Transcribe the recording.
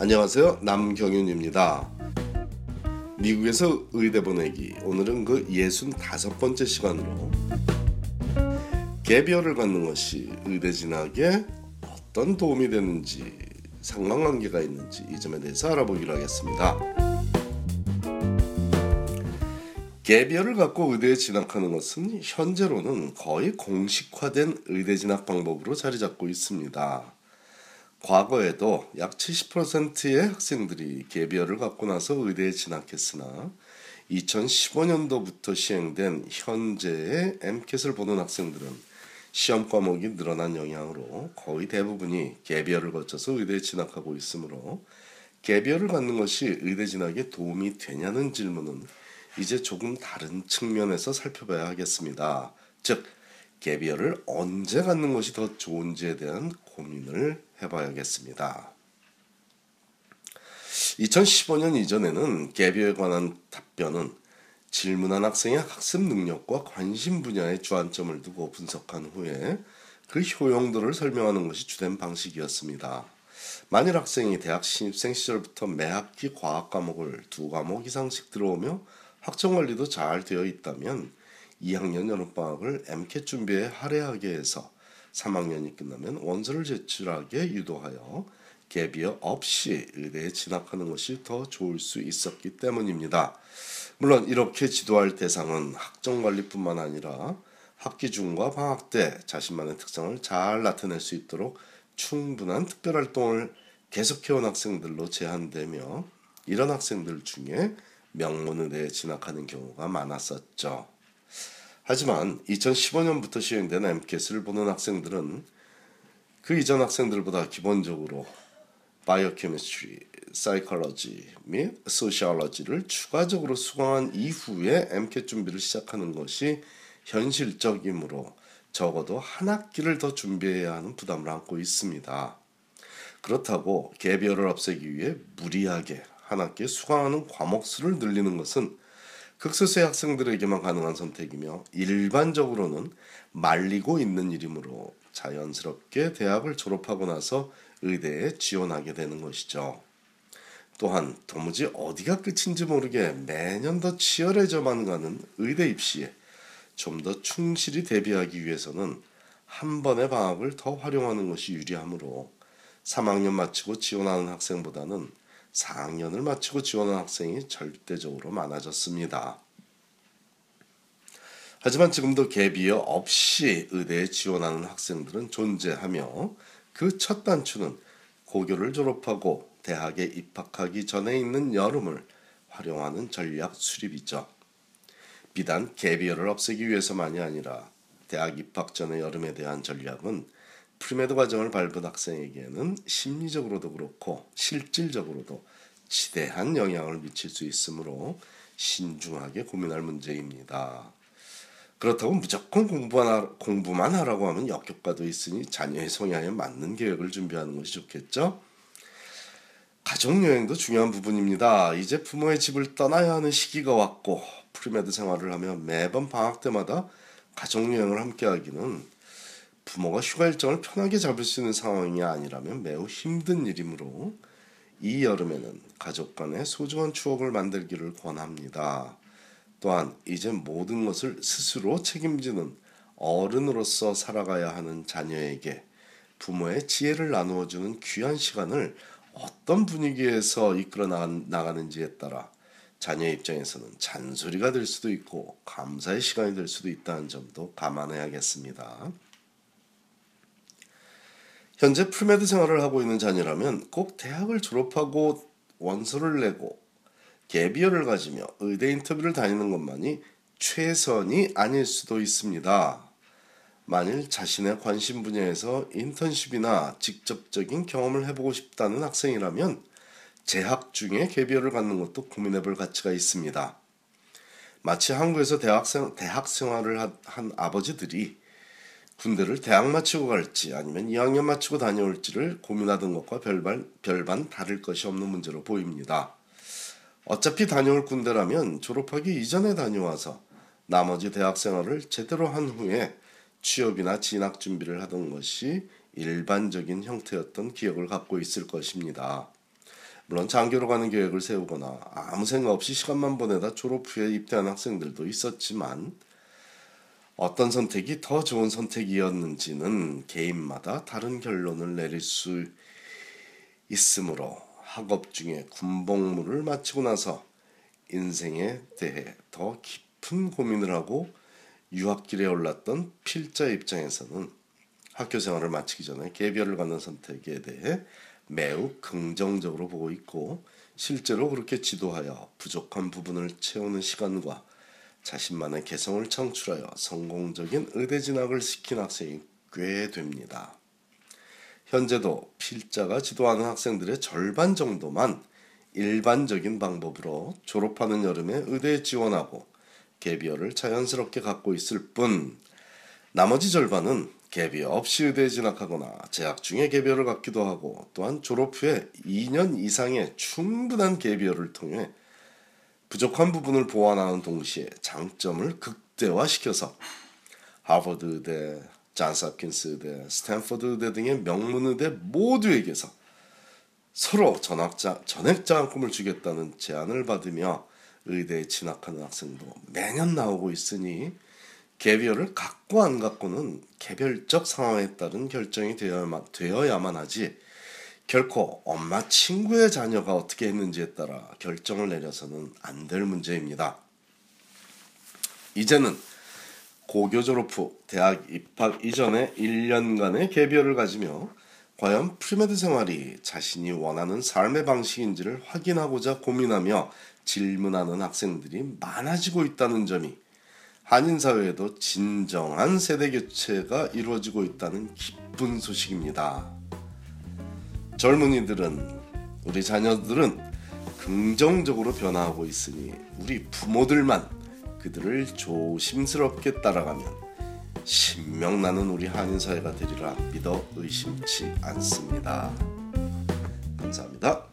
안녕하세요. 남경윤입니다. 미국에서 의대 보내기 오늘은 그 65번째 시간으로 개비어를 갖는 것이 의대 진학에 어떤 도움이 되는지 상관관계가 있는지 이 점에 대해서 알아보기로 하겠습니다. 개비어를 갖고 의대에 진학하는 것은 현재로는 거의 공식화된 의대 진학 방법으로 자리 잡고 있습니다. 과거에도 약 70%의 학생들이 개비어를 갖고 나서 의대에 진학했으나 2015년도부터 시행된 현재의 MCAT을 보는 학생들은 시험 과목이 늘어난 영향으로 거의 대부분이 개비어를 거쳐서 의대에 진학하고 있으므로 개비어를 갖는 것이 의대 진학에 도움이 되냐는 질문은 이제 조금 다른 측면에서 살펴봐야 하겠습니다. 즉 개비어를 언제 갖는 것이 더 좋은지에 대한 고민을 해봐야겠습니다. 2015년 이전에는 개비어에 관한 답변은 질문한 학생의 학습 능력과 관심 분야에 주안점을 두고 분석한 후에 그 효용도를 설명하는 것이 주된 방식이었습니다. 만일 학생이 대학 신입생 시절부터 매 학기 과학 과목을 두 과목 이상씩 들어오며 학점 관리도 잘 되어 있다면 2학년 여름방학을 MCAT 준비에 할애하게 해서 3학년이 끝나면 원서를 제출하게 유도하여 개비어 없이 의대에 진학하는 것이 더 좋을 수 있었기 때문입니다. 물론 이렇게 지도할 대상은 학점 관리뿐만 아니라 학기 중과 방학 때 자신만의 특성을 잘 나타낼 수 있도록 충분한 특별 활동을 계속해온 학생들로 제한되며 이런 학생들 중에 명문의대에 진학하는 경우가 많았었죠. 하지만 2015년부터 시행된 MCAS를 보는 학생들은 그 이전 학생들보다 기본적으로 바이오케미스트리, 사이콜로지 및 소시올로지를 추가적으로 수강한 이후에 MCAT 준비를 시작하는 것이 현실적이므로 적어도 한 학기를 더 준비해야 하는 부담을 안고 있습니다. 그렇다고 개별을 없애기 위해 무리하게 한 학기에 수강하는 과목 수를 늘리는 것은 극소수의 학생들에게만 가능한 선택이며 일반적으로는 말리고 있는 일이므로 자연스럽게 대학을 졸업하고 나서 의대에 지원하게 되는 것이죠. 또한 도무지 어디가 끝인지 모르게 매년 더 치열해져만 가는 의대 입시에 좀 더 충실히 대비하기 위해서는 한 번의 방학을 더 활용하는 것이 유리하므로 3학년 마치고 지원하는 학생보다는 4학년을 마치고 지원한 학생이 절대적으로 많아졌습니다. 하지만 지금도 개비어 없이 의대에 지원하는 학생들은 존재하며 그 첫 단추는 고교를 졸업하고 대학에 입학하기 전에 있는 여름을 활용하는 전략 수립이죠. 비단 gap year를 없애기 위해서만이 아니라 대학 입학 전의 여름에 대한 전략은 pre-med 과정을 밟은 학생에게는 심리적으로도 그렇고 실질적으로도 지대한 영향을 미칠 수 있으므로 신중하게 고민할 문제입니다. 그렇다고 무조건 공부만, 하라고 하면 역효과도 있으니 자녀의 성향에 맞는 계획을 준비하는 것이 좋겠죠? 가족여행도 중요한 부분입니다. 이제 부모의 집을 떠나야 하는 시기가 왔고 pre-med 생활을 하며 매번 방학 때마다 가족여행을 함께 하기는 부모가 휴가 일정을 편하게 잡을 수 있는 상황이 아니라면 매우 힘든 일이므로 이 여름에는 가족 간의 소중한 추억을 만들기를 권합니다. 또한 이제 모든 것을 스스로 책임지는 어른으로서 살아가야 하는 자녀에게 부모의 지혜를 나누어 주는 귀한 시간을 어떤 분위기에서 이끌어 나가는지에 따라 자녀 입장에서는 잔소리가 될 수도 있고 감사의 시간이 될 수도 있다는 점도 감안해야겠습니다. 현재 pre-med 생활을 하고 있는 자녀라면 꼭 대학을 졸업하고 원서를 내고 gap year를 가지며 의대 인터뷰를 다니는 것만이 최선이 아닐 수도 있습니다. 만일 자신의 관심 분야에서 인턴십이나 직접적인 경험을 해보고 싶다는 학생이라면 재학 중에 개비어를 갖는 것도 고민해 볼 가치가 있습니다. 마치 한국에서 대학생, 대학 생활을 한 아버지들이 군대를 대학 마치고 갈지 아니면 2학년 마치고 다녀올지를 고민하던 것과 별반, 별반 다를 것이 없는 문제로 보입니다. 어차피 다녀올 군대라면 졸업하기 이전에 다녀와서 나머지 대학 생활을 제대로 한 후에 취업이나 진학 준비를 하던 것이 일반적인 형태였던 기억을 갖고 있을 것입니다. 물론 장교로 가는 계획을 세우거나 아무 생각 없이 시간만 보내다 졸업 후에 입대한 학생들도 있었지만 어떤 선택이 더 좋은 선택이었는지는 개인마다 다른 결론을 내릴 수 있으므로 학업 중에 군복무를 마치고 나서 인생에 대해 더 깊은 고민을 하고 유학길에 올랐던 필자 입장에서는 학교 생활을 마치기 전에 개별을 갖는 선택에 대해 매우 긍정적으로 보고 있고 실제로 그렇게 지도하여 부족한 부분을 채우는 시간과 자신만의 개성을 창출하여 성공적인 의대 진학을 시킨 학생이 꽤 됩니다. 현재도 필자가 지도하는 학생들의 절반 정도만 일반적인 방법으로 졸업하는 여름에 의대에 지원하고 개비어를 자연스럽게 갖고 있을 뿐 나머지 절반은 개비 없이 의대에 진학하거나 재학 중에 개비어를 갖기도 하고 또한 졸업 후에 2년 이상의 충분한 개비어를 통해 부족한 부분을 보완하는 동시에 장점을 극대화시켜서 하버드 의대, 잔스 홉킨스 의대, 스탠퍼드 의대 등의 명문 의대 모두에게서 서로 전학자, 전액장학금을 주겠다는 제안을 받으며 의대에 진학하는 학생도 매년 나오고 있으니 gap year를 갖고 안 갖고는 개별적 상황에 따른 결정이 되어야만 하지 결코 엄마 친구의 자녀가 어떻게 했는지에 따라 결정을 내려서는 안 될 문제입니다. 이제는 고교 졸업 후 대학 입학 이전에 1년간의 gap year를 가지며 과연 pre-med 생활이 자신이 원하는 삶의 방식인지를 확인하고자 고민하며 질문하는 학생들이 많아지고 있다는 점이 한인 사회에도 진정한 세대 교체가 이루어지고 있다는 기쁜 소식입니다. 젊은이들은 우리 자녀들은 긍정적으로 변화하고 있으니 우리 부모들만 그들을 조심스럽게 따라가면 신명나는 우리 한인 사회가 되리라 믿어 의심치 않습니다. 감사합니다.